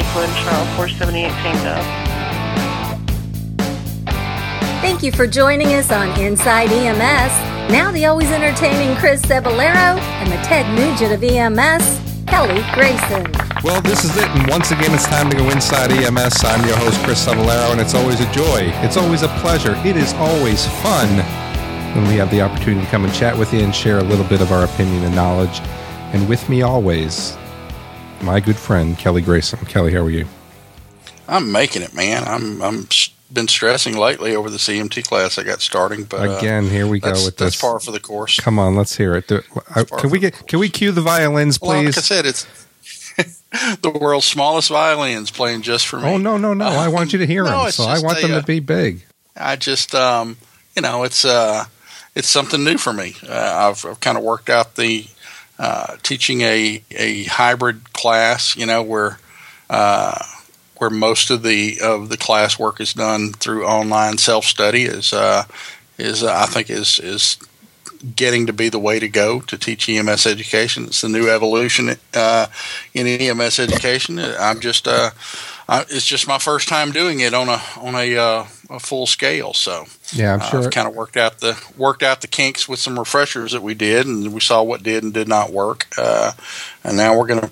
Lakewood, Charles 478 Tango. Thank you for joining us on Inside EMS. Now the always entertaining Chris Cebollero and the Ted Nugent of EMS, Kelly Grayson. Well, this is it, and once again, it's time to go inside EMS. I'm your host, Chris Cebollero, and it's always a joy. It's always a pleasure. It is always fun when we have the opportunity to come and chat with you and share a little bit of our opinion and knowledge. And with me always, my good friend Kelly Grayson. Kelly, how are you? I'm making it, man. I'm I'm been stressing lately over the EMT class I got starting, but uh, again, here we go with this. that's par for the course. Come on, let's hear it. Uh, can we get can we cue the violins, please? Well, like I said, it's the world's smallest violins playing just for me. Oh no, no, no! I want you to hear no, them, so I want a, them to uh, be big. I just, um, you know, it's uh, it's something new for me. Uh, I've, I've kind of worked out the uh, teaching a a hybrid class, you know, where uh, where most of the of the class work is done through online self study is uh, is uh, I think is is getting to be the way to go to teach EMS education. It's the new evolution uh, in EMS education. I'm just uh, I, it's just my first time doing it on a on a, uh, a full scale. So yeah, I'm sure. I've kind of worked out the worked out the kinks with some refreshers that we did, and we saw what did and did not work. Uh, and now we're going to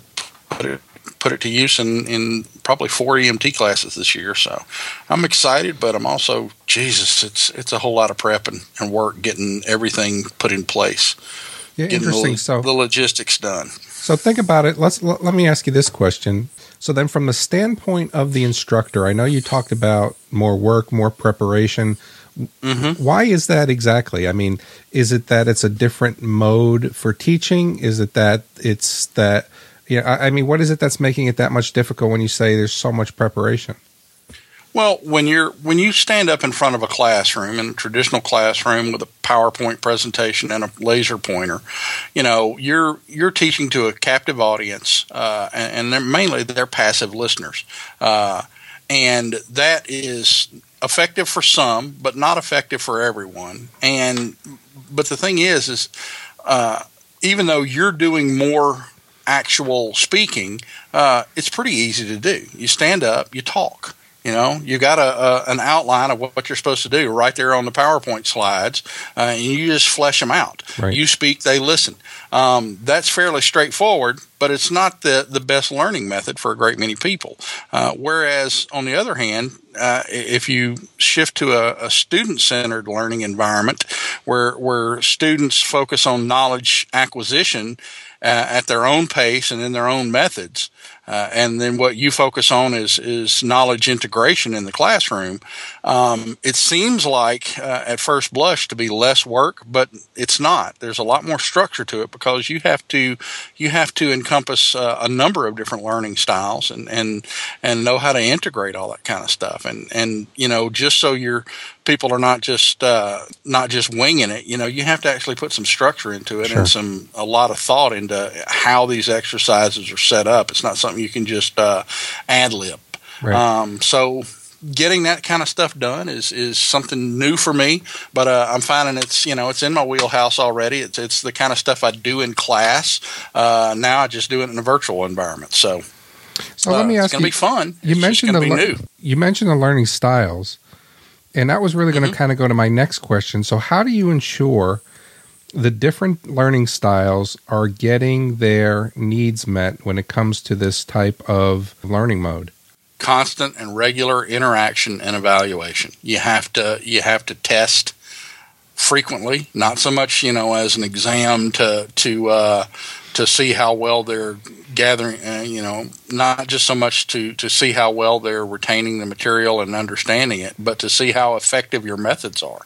put it put it to use in, in probably four EMT classes this year. So I'm excited, but I'm also Jesus. It's it's a whole lot of prep and, and work getting everything put in place. Yeah, interesting. The, so the logistics done. So think about it. Let's let, let me ask you this question. So then, from the standpoint of the instructor, I know you talked about more work, more preparation. Mm-hmm. Why is that exactly? I mean, is it that it's a different mode for teaching? Is it that it's that yeah, I, I mean, what is it that's making it that much difficult when you say there's so much preparation? Well, when you're when you stand up in front of a classroom in a traditional classroom with a PowerPoint presentation and a laser pointer, you know you're you're teaching to a captive audience, uh, and, and, they're mainly they're passive listeners, uh, and that is effective for some, but not effective for everyone. And but the thing is, is uh, even though you're doing more actual speaking, uh, it's pretty easy to do. You stand up, you talk. You know, you got a, a, an outline of what you're supposed to do right there on the PowerPoint slides, uh, and you just flesh them out. Right. You speak, they listen. Um, that's fairly straightforward, but it's not the, the best learning method for a great many people. Uh, whereas, on the other hand, uh, if you shift to a, a student centered learning environment where, where students focus on knowledge acquisition, at their own pace and in their own methods. Uh, and then what you focus on is is knowledge integration in the classroom. Um, it seems like uh, at first blush to be less work, but it's not. There's a lot more structure to it because you have to you have to encompass uh, a number of different learning styles and and and know how to integrate all that kind of stuff. And and you know just so your people are not just uh, not just winging it. You know, you have to actually put some structure into it sure. and some a lot of thought into how these exercises are set up. It's not something you can just uh, ad lib. Right. Um, so getting that kind of stuff done is is something new for me. But uh, I'm finding it's you know it's in my wheelhouse already. It's it's the kind of stuff I do in class. Uh, now I just do it in a virtual environment. So. So let me uh, ask it's going to be fun. You it's mentioned the le- you mentioned the learning styles, and that was really going to Mm-hmm. kind of go to my next question. So, how do you ensure the different learning styles are getting their needs met when it comes to this type of learning mode? Constant and regular interaction and evaluation. You have to you have to test frequently, not so much you know as an exam to to uh, to see how well they're gathering. Uh, you know, not just so much to to see how well they're retaining the material and understanding it, but to see how effective your methods are.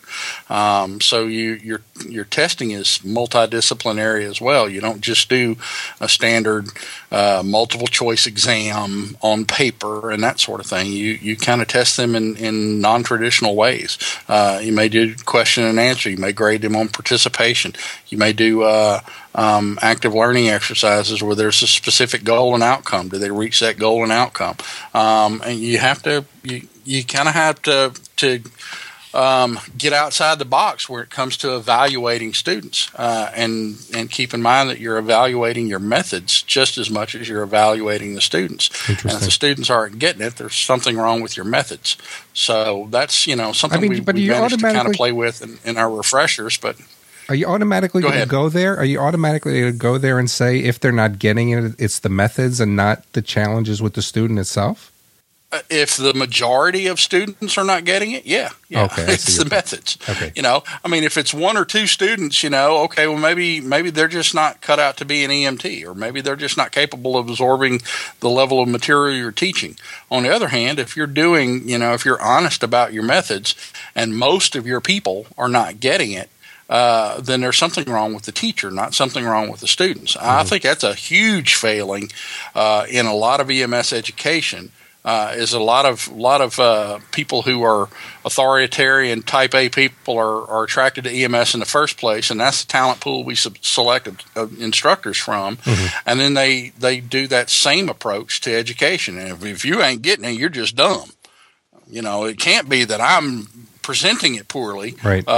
Um, so you your your testing is multidisciplinary as well. You don't just do a standard uh, multiple choice exam on paper and that sort of thing. You you kind of test them in, in non traditional ways. Uh, you may do question and answer. You may grade them on participation. You may do uh, um, active learning exercises where there's a specific goal and outcome. Do they reach that goal and outcome? Um, and you have to you you kind of have to to um, get outside the box where it comes to evaluating students, uh, and and keep in mind that you're evaluating your methods just as much as you're evaluating the students. And if the students aren't getting it, there's something wrong with your methods. So that's you know something I mean, we, we managed to kind of play with in, in our refreshers. But Are you automatically Go going to go there? Are you automatically going to go there and say if they're not getting it, it's the methods and not the challenges with the student itself? uh, if the majority of students are not getting it, yeah, yeah, Okay, it's the point. methods. Okay. You know, I mean, if it's one or two students, you know, okay, well, maybe maybe they're just not cut out to be an EMT, or maybe they're just not capable of absorbing the level of material you're teaching. On the other hand, if you're doing, you know, if you're honest about your methods, and most of your people are not getting it. Uh, then there's something wrong with the teacher, not something wrong with the students. Mm-hmm. I think that's a huge failing uh, in a lot of EMS education uh, is a lot of lot of uh, people who are authoritarian type A people are, are attracted to EMS in the first place, and that's the talent pool we sub- selected uh, instructors from, and then they they do that same approach to education. And if, if you ain't getting it, you're just dumb. You know, it can't be that I'm presenting it poorly. Right.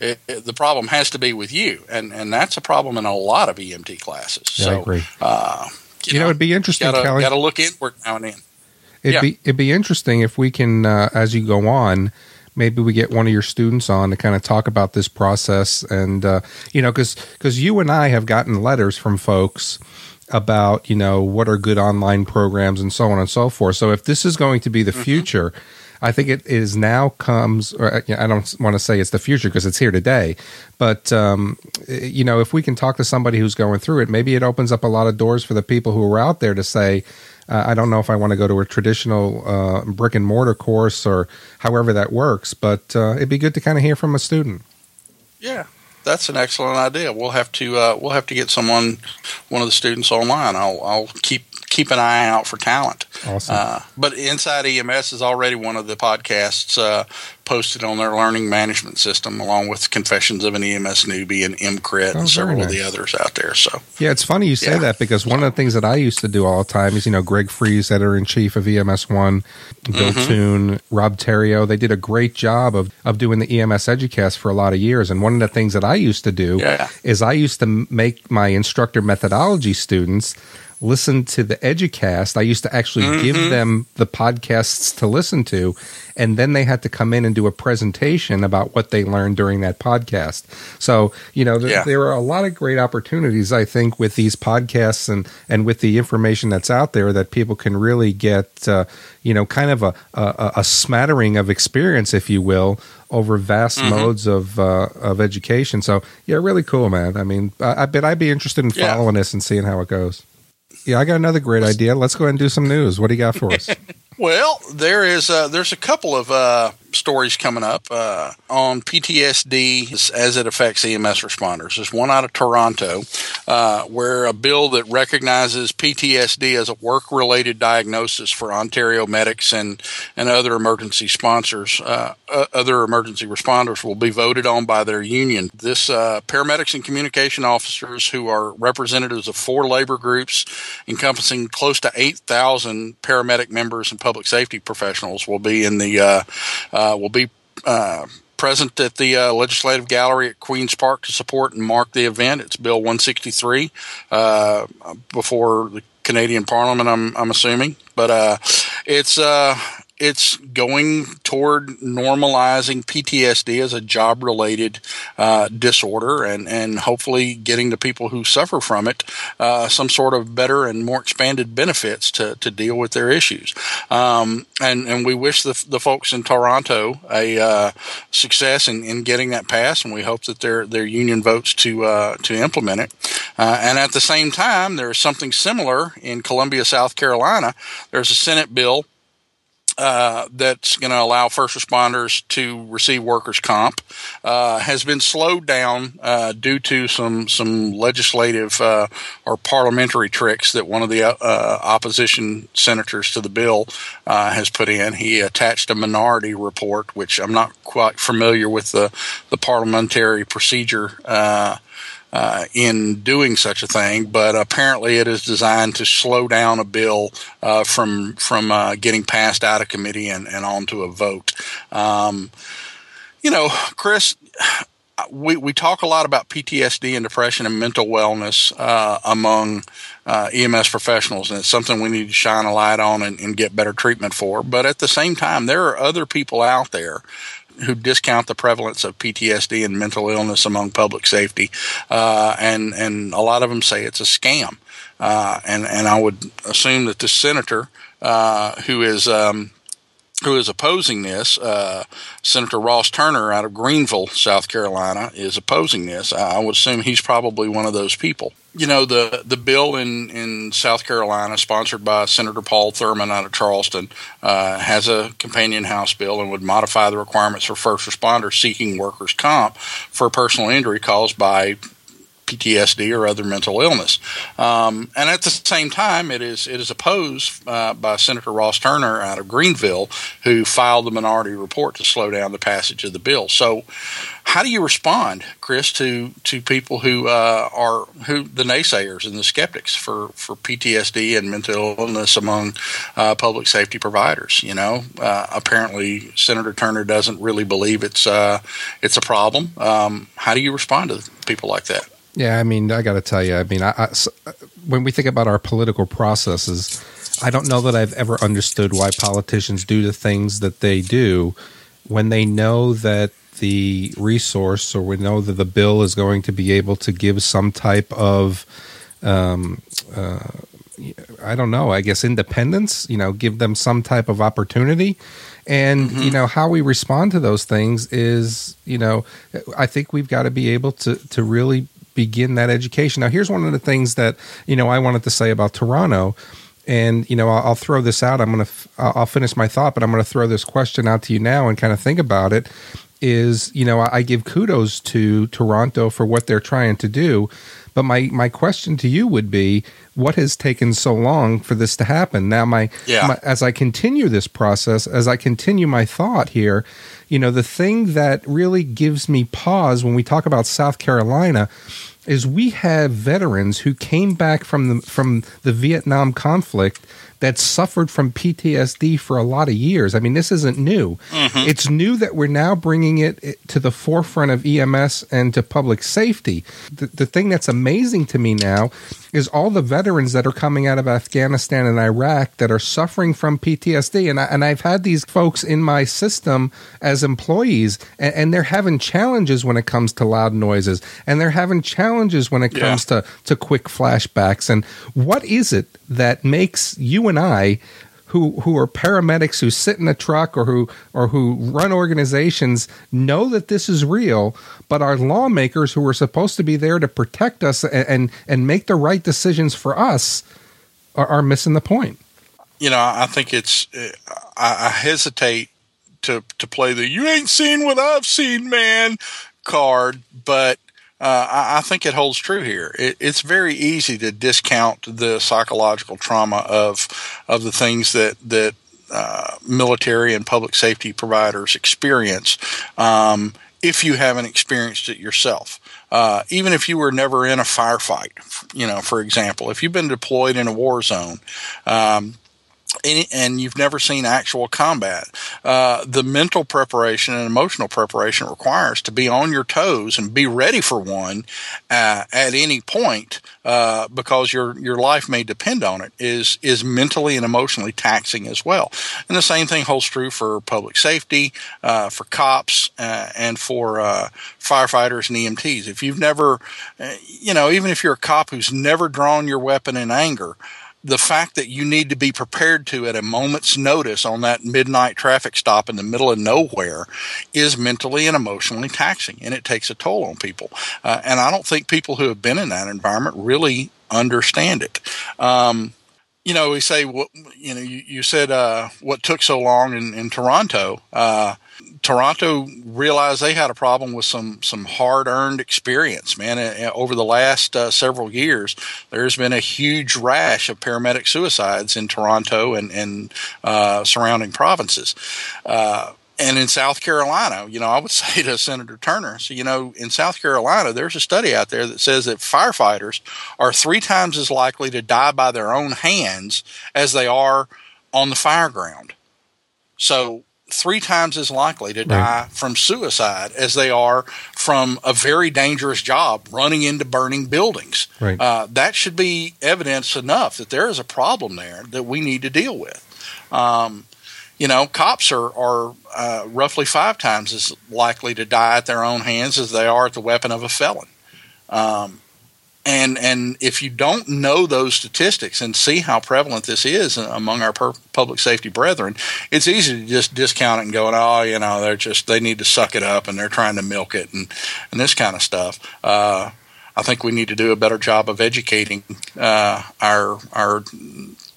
It, it- the problem has to be with you, and and that's a problem in a lot of EMT classes. Yeah, so, I agree. Uh, You know, it'd be interesting, Gotta, Kelly. gotta look inward now and then. It'd Yeah. be it'd be interesting if we can, uh, as you go on, maybe we get one of your students on to kind of talk about this process, and uh, you know, because you and I have gotten letters from folks about you know what are good online programs and so on and so forth. So if this is going to be the future. I think it is now comes. Or, uh, I don't want to say it's the future because it's here today, but um, you know, if we can talk to somebody who's going through it, maybe it opens up a lot of doors for the people who are out there to say, uh, I don't know if I want to go to a traditional uh, brick and mortar course or however that works, but uh, it'd be good to kind of hear from a student. Yeah, that's an excellent idea. We'll have to uh, we'll have to get someone, one of the students online. I'll I'll keep keep an eye out for talent. Awesome. Uh, but Inside EMS is already one of the podcasts uh, posted on their learning management system, along with Confessions of an EMS Newbie and MCRIT Oh, and several very of the others out there. So Yeah, it's funny you say Yeah. that because one of the things that I used to do all the time is, you know, Greg Friese, editor in chief of EMS One, Bill Mm-hmm. Toon, Rob Theriault, they did a great job of, of doing the EMS Educast for a lot of years. And one of the things that I used to do Yeah. is I used to make my instructor methodology students listen to the Educast. I used to actually Mm-hmm. give them the podcasts to listen to, and then they had to come in and do a presentation about what they learned during that podcast. So, you know, th- Yeah. there are a lot of great opportunities, I think, with these podcasts and, and with the information that's out there that people can really get, uh, you know, kind of a, a, a smattering of experience, if you will, over vast Mm-hmm. modes of uh, of education. So, yeah, really cool, man. I mean, I, I bet I'd be interested in Yeah. following this and seeing how it goes. Yeah, I got another great idea. Let's go ahead and do some news. What do you got for us? Well, there is uh, there's a couple of uh, stories coming up uh, on PTSD as- it affects EMS responders. There's one out of Toronto uh, where a bill that recognizes PTSD as a work-related diagnosis for Ontario medics and and other emergency sponsors, uh, other emergency responders, will be voted on by their union. This uh, paramedics and communication officers who are representatives of four labor groups encompassing close to 8,000 paramedic members and public safety professionals will be in the uh, uh, will be uh, present at the uh, legislative gallery at Queens Park to support and mark the event. It's Bill 163 uh, before the Canadian Parliament. I'm I'm assuming, but uh, it's uh, it's going toward normalizing PTSD as a job related uh, disorder and, and hopefully getting the people who suffer from it uh, some sort of better and more expanded benefits to, to deal with their issues. Um, and, and we wish the, the folks in Toronto a uh, success in, in getting that passed, and we hope that their, their union votes to, uh, to implement it. Uh, and at the same time, there's something similar in Columbia, South Carolina. There's a Senate bill uh, that's going to allow first responders to receive workers' comp uh, has been slowed down uh, due to some some legislative uh, or parliamentary tricks that one of the uh, opposition senators to the bill uh, has put in. He attached a minority report, which I'm not quite familiar with the the parliamentary procedure. Uh, in doing such a thing, but apparently it is designed to slow down a bill uh, from from uh, getting passed out of committee and, and onto a vote. Um, You know, Chris, we, we talk a lot about PTSD and depression and mental wellness uh, among uh, EMS professionals, and it's something we need to shine a light on and, and, get better treatment for. But at the same time, there are other people out there who discount the prevalence of PTSD and mental illness among public safety, uh, and and a lot of them say it's a scam. Uh, and and I would assume that the senator uh, who is um, who is opposing this, uh, Senator Ross Turner out of Greenville, South Carolina, is opposing this. I would assume he's probably one of those people. You know, the, the bill in, in South Carolina, sponsored by Senator Paul Thurmond out of Charleston, uh, has a companion House bill and would modify the requirements for first responders seeking workers' comp for personal injury caused by PTSD or other mental illness. Um, and at the same time, it is it is opposed uh, by Senator Ross Turner out of Greenville, who filed the minority report to slow down the passage of the bill. So, how do you respond, Chris, to to people who uh, are who the naysayers and the skeptics for for PTSD and mental illness among uh, public safety providers? You know, uh, apparently Senator Turner doesn't really believe it's uh, it's a problem. Um, how do you respond to people like that? Yeah, I mean, I got to tell you, I mean, I, I, when we think about our political processes, I don't know that I've ever understood why politicians do the things that they do when they know that the resource or we know that the bill is going to be able to give some type of, um, uh, I don't know, I guess independence, you know, give them some type of opportunity. And, mm-hmm. you know, how we respond to those things is, you know, I think we've got to be able to, to really begin that education. Now, here's one of the things that you know I wanted to say about Toronto, and you know I'll, throw this out. I'm going to i'll finish my thought, but I'm gonna throw this question out to you now and kind of think about it. Is you know I give kudos to Toronto for what they're trying to do, but my my question to you would be, what has taken so long for this to happen? Now, my, yeah. my as I continue this process, as I continue my thought here, you know, the thing that really gives me pause when we talk about South Carolina is we have veterans who came back from the from the Vietnam conflict that suffered from PTSD for a lot of years. I mean, this isn't new. Mm-hmm. It's new that we're now bringing it to the forefront of EMS and to public safety. The, the thing that's amazing to me now is all the veterans that are coming out of Afghanistan and Iraq that are suffering from PTSD. And, I, and I've had these folks in my system as employees, and, and, they're having challenges when it comes to loud noises, and they're having challenges when it comes yeah. to, to quick flashbacks. And what is it that makes you and I who who are paramedics who sit in a truck or who or who run organizations know that this is real, but our lawmakers who are supposed to be there to protect us and and, and make the right decisions for us are, are, missing the point. You know, I think it's I, I hesitate to to play the "you ain't seen what I've seen, man" card, but uh, I, I, think it holds true here. It, it's very easy to discount the psychological trauma of of the things that that uh, military and public safety providers experience um, if you haven't experienced it yourself. Uh, even if you were never in a firefight, you know, for example, if you've been deployed in a war zone, um, and you've never seen actual combat. Uh, the mental preparation and emotional preparation requires to be on your toes and be ready for one uh, at any point uh, because your your life may depend on it. is is mentally and emotionally taxing as well. And the same thing holds true for public safety, uh, for cops, uh, and for uh, firefighters and EMTs. If you've never, you know, even if you're a cop who's never drawn your weapon in anger the fact that you need to be prepared to at a moment's notice on that midnight traffic stop in the middle of nowhere is mentally and emotionally taxing and it takes a toll on people. Uh, and i don't think people who have been in that environment really understand it. Um, you know we say what you know you, you said uh, what took so long in, in toronto uh, Toronto realized they had a problem with some some hard earned experience, man. Over the last uh, several years, there's been a huge rash of paramedic suicides in Toronto and and uh, surrounding provinces. And in South Carolina, you know, I would say to Senator Turner, so, you know, in South Carolina, there's a study out there that says that firefighters are three times as likely to die by their own hands as they are on the fire ground. So three times as likely to die right. from suicide as they are from a very dangerous job running into burning buildings. Right. Uh, that should be evidence enough that there is a problem there that we need to deal with. Um, you know, cops are, are uh, roughly five times as likely to die at their own hands as they are at the weapon of a felon. Um, and and if you don't know those statistics and see how prevalent this is among our per- public safety brethren, it's easy to just discount it and go, oh, you know, they're just they need to suck it up and they're trying to milk it and and this kind of stuff. Uh, I think we need to do a better job of educating uh, our our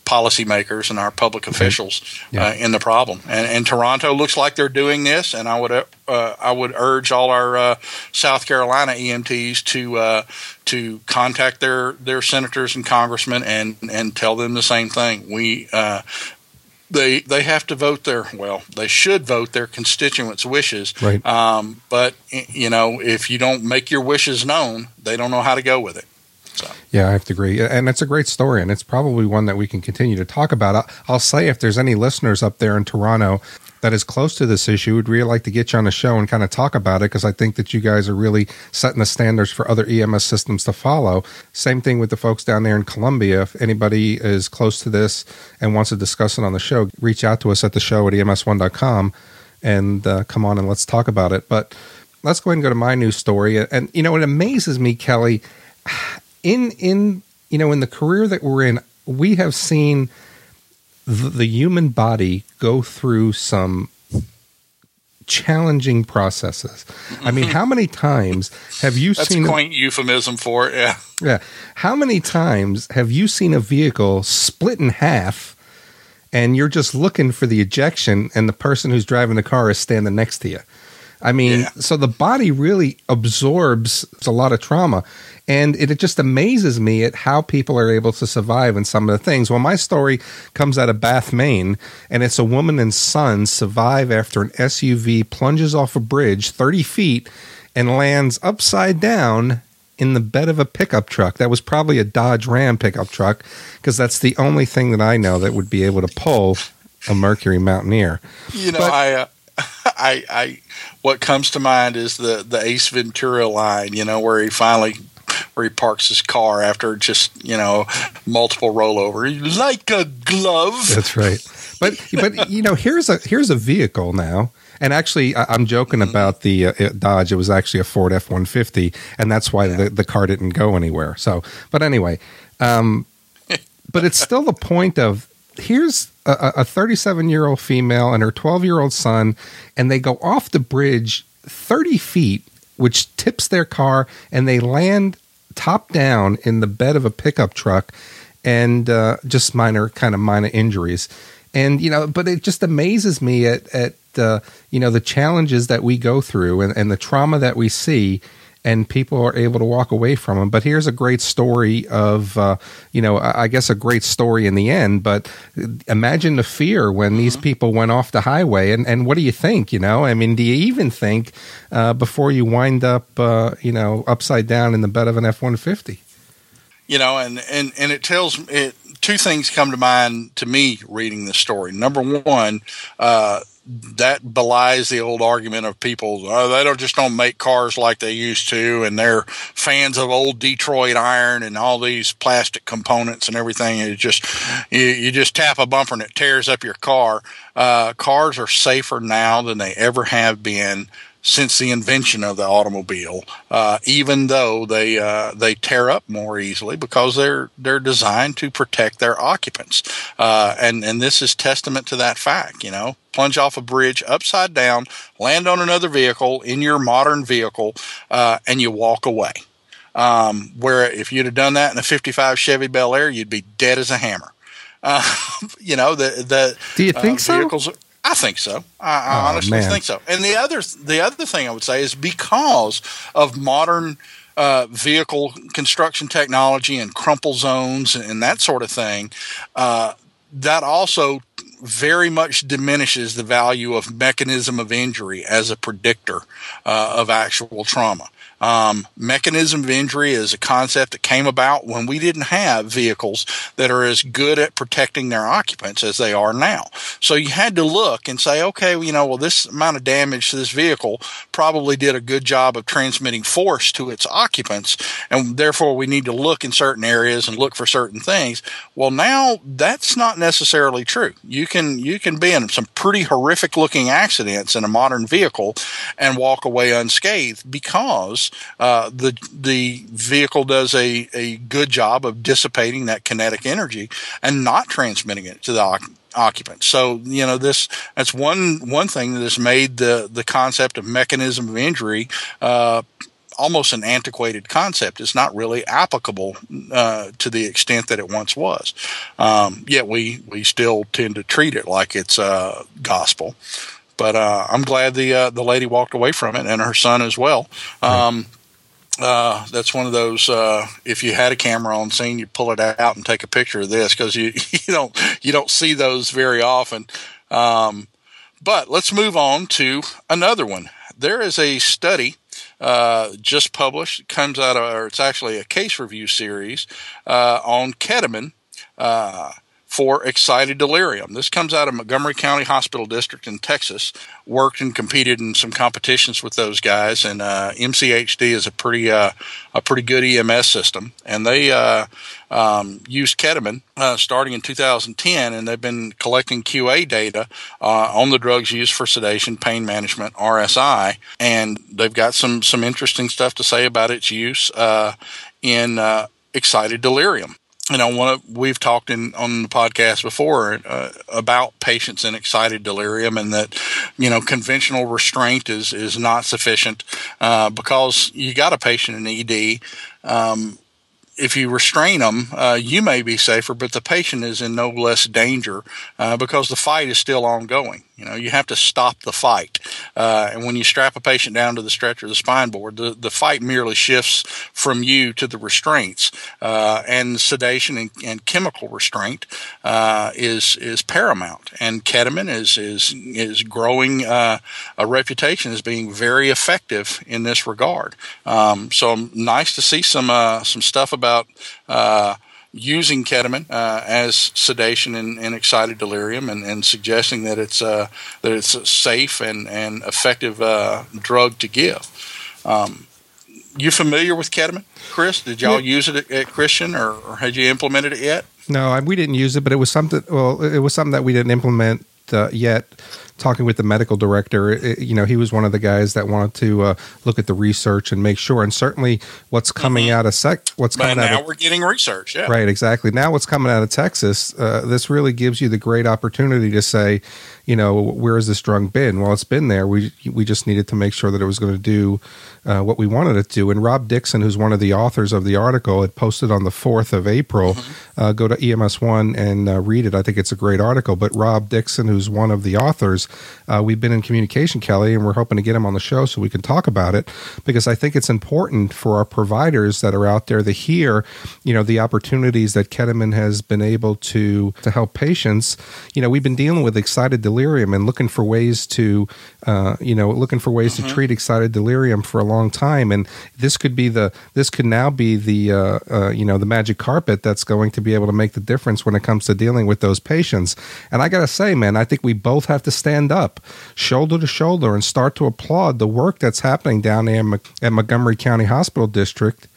policymakers and our public officials yeah. uh, in the problem. And, and, Toronto looks like they're doing this, and I would uh, I would urge all our uh, South Carolina EMTs to uh, to contact their their senators and congressmen and and tell them the same thing. We uh, they they have to vote their well they should vote their constituents wishes right um, but you know if you don't make your wishes known they don't know how to go with it so. Yeah, I have to agree. And it's a great story, and it's probably one that we can continue to talk about. I'll say if there's any listeners up there in Toronto that is close to this issue, we'd really like to get you on the show and kind of talk about it because I think that you guys are really setting the standards for other EMS systems to follow. Same thing with the folks down there in Columbia. If anybody is close to this and wants to discuss it on the show, reach out to us at the show at ems1.com and uh, come on and let's talk about it. But let's go ahead and go to my news story. And, you know, it amazes me, Kelly in in you know in the career that we're in, we have seen the, the human body go through some challenging processes. I mean, how many times have you That's seen a quaint euphemism for it? Yeah. Yeah. How many times have you seen a vehicle split in half and you're just looking for the ejection and the person who's driving the car is standing next to you? I mean, yeah. so the body really absorbs a lot of trauma. And it, it, just amazes me at how people are able to survive in some of the things. Well, my story comes out of Bath, Maine, and it's a woman and son survive after an SUV plunges off a bridge 30 feet and lands upside down in the bed of a pickup truck. That was probably a Dodge Ram pickup truck because that's the only thing that I know that would be able to pull a Mercury Mountaineer. You know, but, I. Uh I, I, what comes to mind is the the Ace Ventura line, you know, where he finally where he parks his car after just you know multiple rollover, like a glove. That's right. But but you know here's a here's a vehicle now. And actually, I'm joking mm-hmm. about the uh, Dodge. It was actually a Ford F 150, and that's why yeah. the, the car didn't go anywhere. So, but anyway, um, but it's still the point of here's a 37 year old female and her 12 year old son, and they go off the bridge 30 feet, which tips their car, and they land top down in the bed of a pickup truck and uh, just minor kind of minor injuries. And you know but it just amazes me at at uh, you know the challenges that we go through and, and the trauma that we see and people are able to walk away from them. But here's a great story of, uh, you know, I guess a great story in the end. But imagine the fear when mm-hmm. these people went off the highway. And, and what do you think? You know, I mean, do you even think uh, before you wind up, uh, you know, upside down in the bed of an F 150? You know, and, and, and it tells it, two things come to mind to me reading this story. Number one, uh, that belies the old argument of people oh, they don't just don't make cars like they used to and they're fans of old detroit iron and all these plastic components and everything. It just you, you just tap a bumper and it tears up your car. Uh, cars are safer now than they ever have been since the invention of the automobile, uh, even though they uh, they tear up more easily because they're they're designed to protect their occupants, uh, and and this is testament to that fact. You know, plunge off a bridge upside down, land on another vehicle in your modern vehicle, uh, and you walk away. Um, where if you'd have done that in a '55 Chevy Bel Air, you'd be dead as a hammer. Uh, you know the the do you think uh, vehicles, so? I think so. I, I oh, honestly man. think so. And the other the other thing I would say is because of modern uh, vehicle construction technology and crumple zones and that sort of thing, uh, that also very much diminishes the value of mechanism of injury as a predictor uh, of actual trauma. Um, mechanism of injury is a concept that came about when we didn't have vehicles that are as good at protecting their occupants as they are now. So you had to look and say, okay, you know, well, this amount of damage to this vehicle probably did a good job of transmitting force to its occupants, and therefore we need to look in certain areas and look for certain things. Well, now that's not necessarily true. You can you can be in some pretty horrific looking accidents in a modern vehicle and walk away unscathed because uh, the the vehicle does a, a good job of dissipating that kinetic energy and not transmitting it to the occupants. So you know this that's one one thing that has made the the concept of mechanism of injury. Uh, almost an antiquated concept. It's not really applicable uh, to the extent that it once was. Um, yet we we still tend to treat it like it's uh, gospel. But uh, I'm glad the uh, the lady walked away from it and her son as well. Um, uh, that's one of those. Uh, if you had a camera on scene, you pull it out and take a picture of this because you you don't you don't see those very often. Um, but let's move on to another one. There is a study uh, just published. It comes out of, or it's actually a case review series uh, on ketamine. For excited delirium. This comes out of Montgomery County Hospital District in Texas. Worked and competed in some competitions with those guys, and uh, MCHD is a pretty uh, a pretty good EMS system, and they uh, um, used ketamine uh, starting in 2010, and they've been collecting QA data uh, on the drugs used for sedation, pain management, RSI, and they've got some some interesting stuff to say about its use uh, in excited delirium you know, one of, we've talked in on the podcast before uh, about patients in excited delirium, and that you know conventional restraint is is not sufficient uh, because you got a patient in ED. Um, if you restrain them, uh, you may be safer, but the patient is in no less danger uh, because the fight is still ongoing. You know, you have to stop the fight. Uh, and when you strap a patient down to the stretcher, the spine board, the, the fight merely shifts from you to the restraints. Uh, and sedation and, and, chemical restraint uh, is is paramount. And ketamine is is is growing uh, a reputation as being very effective in this regard. Um, so nice to see some uh, some stuff about uh, using ketamine uh, as sedation and, and, excited delirium, and, and suggesting that it's uh, that it's a safe and and effective uh, drug to give. Um, you familiar with ketamine, Chris? Did y'all yeah. use it at, at Christian, or, or, had you implemented it yet? No, we didn't use it, but it was something. Well, it was something that we didn't implement uh, yet talking with the medical director, it, you know, he was one of the guys that wanted to uh, look at the research and make sure. And certainly, what's coming mm-hmm. out of sec, what's but coming now out. Now we're getting research. Yeah, right. Exactly. Now what's coming out of Texas, uh, this really gives you the great opportunity to say, you know, where has this drug been? Well, it's been there. We we just needed to make sure that it was going to do uh, what we wanted it to. And Rob Dixon, who's one of the authors of the article, had posted on the fourth of April. Mm-hmm. Uh, go to EMS One and uh, read it. I think it's a great article. But Rob Dixon, who's one of the authors, uh, we've been in communication, Kelly, and we're hoping to get him on the show so we can talk about it because I think it's important for our providers that are out there to hear, you know, the opportunities that ketamine has been able to to help patients. You know, we've been dealing with excited delirium and looking for ways to, uh, you know, looking for ways mm-hmm. to treat excited delirium for a long time. And this could be the, this could now be the, uh, uh, you know, the magic carpet that's going to be able to make the difference when it comes to dealing with those patients. And I got to say, man, I think we both have to stand up shoulder to shoulder and start to applaud the work that's happening down there at Montgomery County Hospital District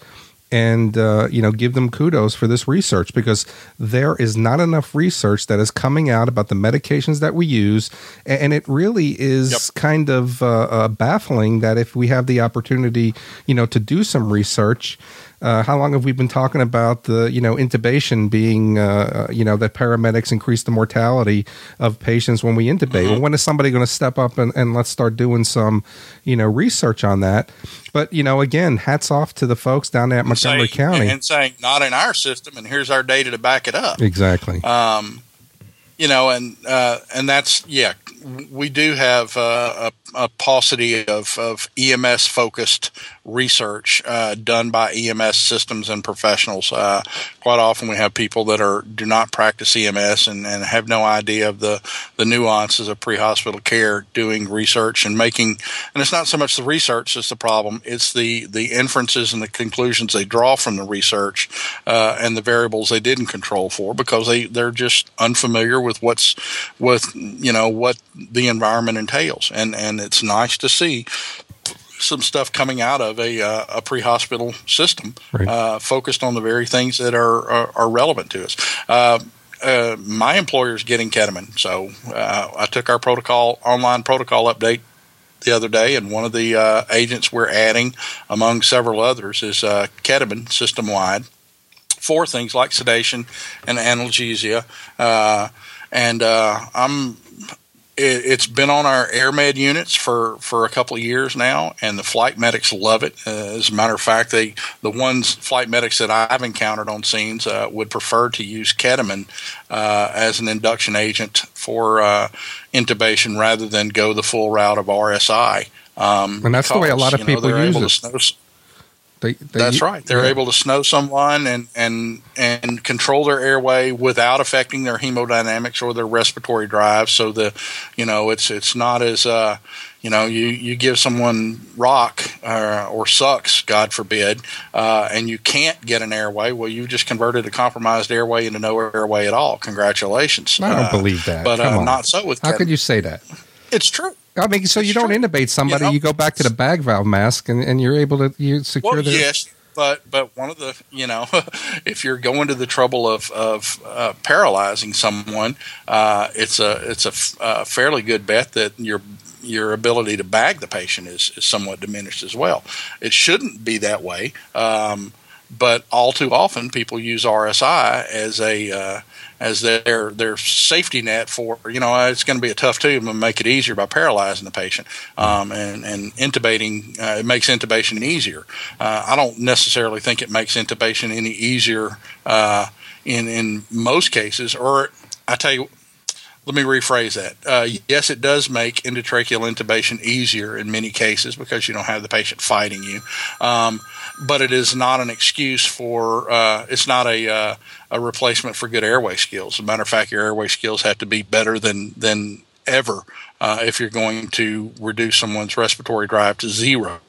and uh, you know give them kudos for this research because there is not enough research that is coming out about the medications that we use and it really is yep. kind of uh, uh, baffling that if we have the opportunity you know to do some research uh, how long have we been talking about the you know intubation being uh, uh, you know that paramedics increase the mortality of patients when we intubate? Mm-hmm. Well, when is somebody going to step up and, and let's start doing some you know research on that? But you know, again, hats off to the folks down there at Montgomery say, County and saying not in our system, and here's our data to back it up. Exactly. Um, you know, and uh, and that's yeah, we do have uh, a, a paucity of, of EMS focused research uh, done by EMS systems and professionals. Uh, quite often, we have people that are do not practice EMS and, and have no idea of the the nuances of pre-hospital care, doing research and making. And it's not so much the research that's the problem; it's the the inferences and the conclusions they draw from the research uh, and the variables they didn't control for because they they're just unfamiliar with what's with you know what the environment entails, and and it's nice to see some stuff coming out of a, uh, a pre-hospital system right. uh, focused on the very things that are, are, are relevant to us. Uh, uh my employer is getting ketamine, so uh, I took our protocol online protocol update the other day, and one of the uh, agents we're adding, among several others, is ketamine system wide for things like sedation and analgesia. and I'm it, has been on our AirMed units for, for a couple of years now, and the flight medics love it. Uh, as a matter of fact, they the ones flight medics that I've encountered on scenes uh, would prefer to use ketamine uh, as an induction agent for uh, intubation rather than go the full route of RSI. Um, and that's the way a lot of people know, use it. They, they, That's right. They're yeah. able to snow someone and, and and control their airway without affecting their hemodynamics or their respiratory drive. So the, you know, it's it's not as uh, you know, you, you give someone rock uh, or sucks, God forbid, uh, and you can't get an airway. Well, you just converted a compromised airway into no airway at all. Congratulations. I don't uh, believe that. But uh, not so with. How could you say that? It's true. I mean, so it's you don't true. intubate somebody, you, know? you, go back to the bag valve mask, and, and you're able to you secure well, the. Yes, but but one of the you know, if you're going to the trouble of of uh, paralyzing someone, uh, it's a it's a, a fairly good bet that your your ability to bag the patient is, is somewhat diminished as well. It shouldn't be that way. Um, but all too often people use RSI as a uh, as their their safety net for you know it's going to be a tough tube and make it easier by paralyzing the patient um, and and intubating uh, it makes intubation easier. Uh, I don't necessarily think it makes intubation any easier uh, in in most cases. Or I tell you, let me rephrase that. Uh, yes, it does make endotracheal intubation easier in many cases because you don't have the patient fighting you. Um, but it is not an excuse for. Uh, it's not a uh, a replacement for good airway skills. As a matter of fact, your airway skills have to be better than than ever uh, if you're going to reduce someone's respiratory drive to zero.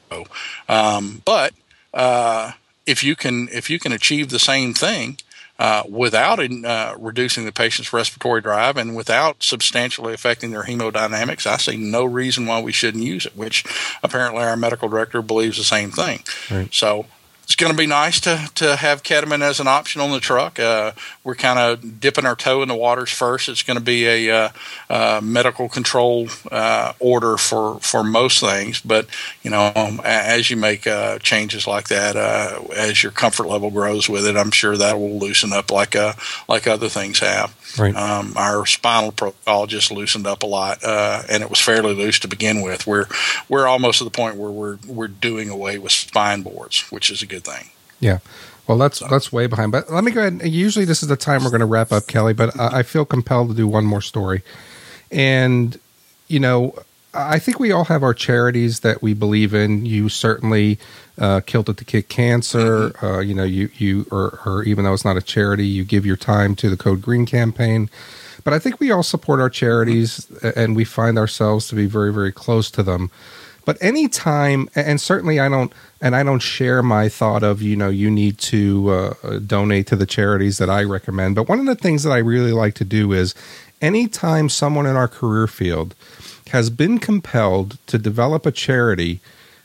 Um, but uh, if you can if you can achieve the same thing uh, without uh, reducing the patient's respiratory drive and without substantially affecting their hemodynamics, I see no reason why we shouldn't use it, which apparently our medical director believes the same thing. Right. So it's going to be nice to, to have ketamine as an option on the truck. Uh, we're kind of dipping our toe in the waters first. It's going to be a uh, uh, medical control uh, order for, for most things, but you know, um, as you make uh, changes like that, uh, as your comfort level grows with it, I'm sure that will loosen up like like other things have. Right. Um, our spinal protocol just loosened up a lot, and it was fairly loose to begin with. We're we're almost to the point where we're we're doing away with spine boards, which is a good thing. Yeah. Well, that's so. that's way behind. But let me go ahead. Usually, this is the time we're going to wrap up, Kelly. But I, I feel compelled to do one more story. And you know, I think we all have our charities that we believe in. You certainly uh, Kilted to Kick Cancer. Mm-hmm. Uh, you know, you you or, or even though it's not a charity, you give your time to the Code Green campaign. But I think we all support our charities, mm-hmm. and we find ourselves to be very very close to them. But anytime, and certainly I don't, and I don't share my thought of, you know, you need to uh, donate to the charities that I recommend. But one of the things that I really like to do is anytime someone in our career field has been compelled to develop a charity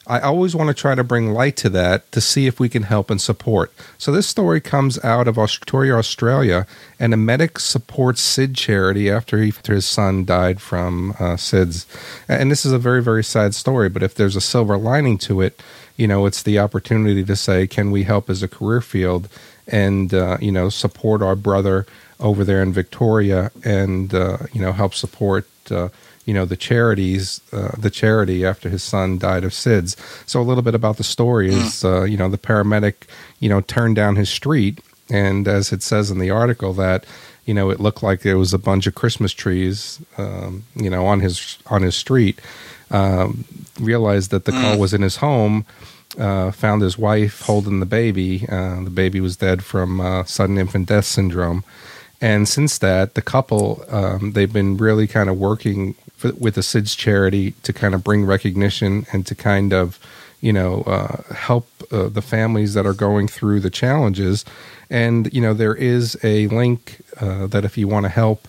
I always want to try to bring light to that to see if we can help and support. So this story comes out of Victoria, Australia, and a medic supports SID charity after, he, after his son died from uh, SIDS. And this is a very, very sad story, but if there's a silver lining to it, you know, it's the opportunity to say, can we help as a career field and, uh, you know, support our brother over there in Victoria and, uh, you know, help support uh, you know the charities uh, the charity after his son died of SIDS. So a little bit about the story is uh, you know the paramedic you know turned down his street, and as it says in the article that you know it looked like there was a bunch of Christmas trees um, you know on his on his street. Um, realized that the mm. call was in his home uh, found his wife holding the baby. Uh, the baby was dead from uh, sudden infant death syndrome. And since that, the couple, um, they've been really kind of working for, with the SIDS charity to kind of bring recognition and to kind of, you know, uh, help uh, the families that are going through the challenges. And, you know, there is a link uh, that if you want to help,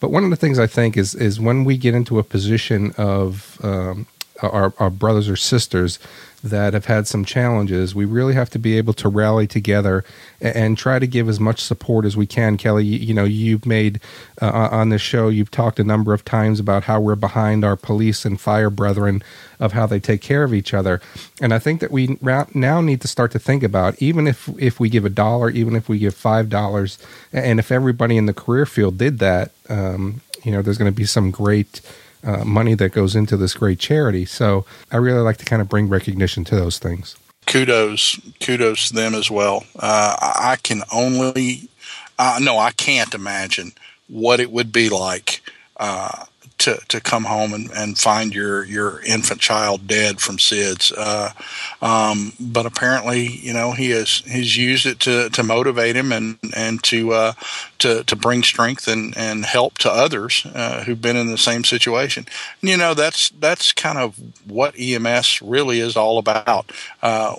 but one of the things I think is is when we get into a position of um, our, our brothers or sisters that have had some challenges, we really have to be able to rally together and, and try to give as much support as we can. Kelly, you, you know, you've made uh, on this show, you've talked a number of times about how we're behind our police and fire brethren of how they take care of each other. And I think that we now need to start to think about even if if we give a dollar, even if we give five dollars, and if everybody in the career field did that, um, you know, there's going to be some great uh, money that goes into this great charity. So I really like to kind of bring recognition to those things. Kudos, kudos to them as well. Uh, I can only, uh, no, I can't imagine what it would be like uh, to, to come home and, and find your, your infant child dead from SIDS. Uh, um, but apparently, you know, he has he's used it to, to motivate him and and to uh, to to bring strength and, and help to others uh, who've been in the same situation. And, you know, that's that's kind of what EMS really is all about. Uh,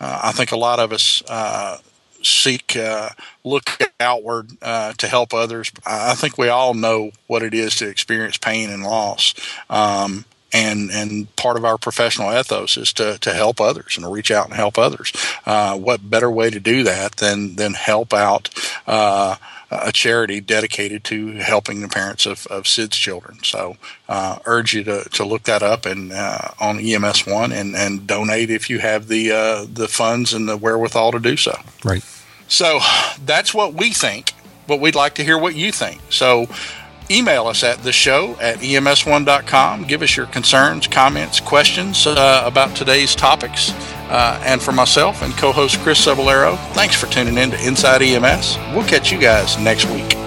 uh, I think a lot of us uh, seek uh, look outward uh, to help others. I think we all know what it is to experience pain and loss. Um, and and part of our professional ethos is to, to help others and to reach out and help others. Uh, what better way to do that than than help out uh, a charity dedicated to helping the parents of, of SIDS children. So, uh, urge you to, to look that up and uh, on EMS One and, and donate if you have the the funds and the wherewithal to do so. Right. So that's what we think, but we'd like to hear what you think. So email us at the show at ems1.com. Give us your concerns, comments, questions uh, about today's topics. Uh, and for myself and co host Chris Cebollero, thanks for tuning in to Inside EMS. We'll catch you guys next week.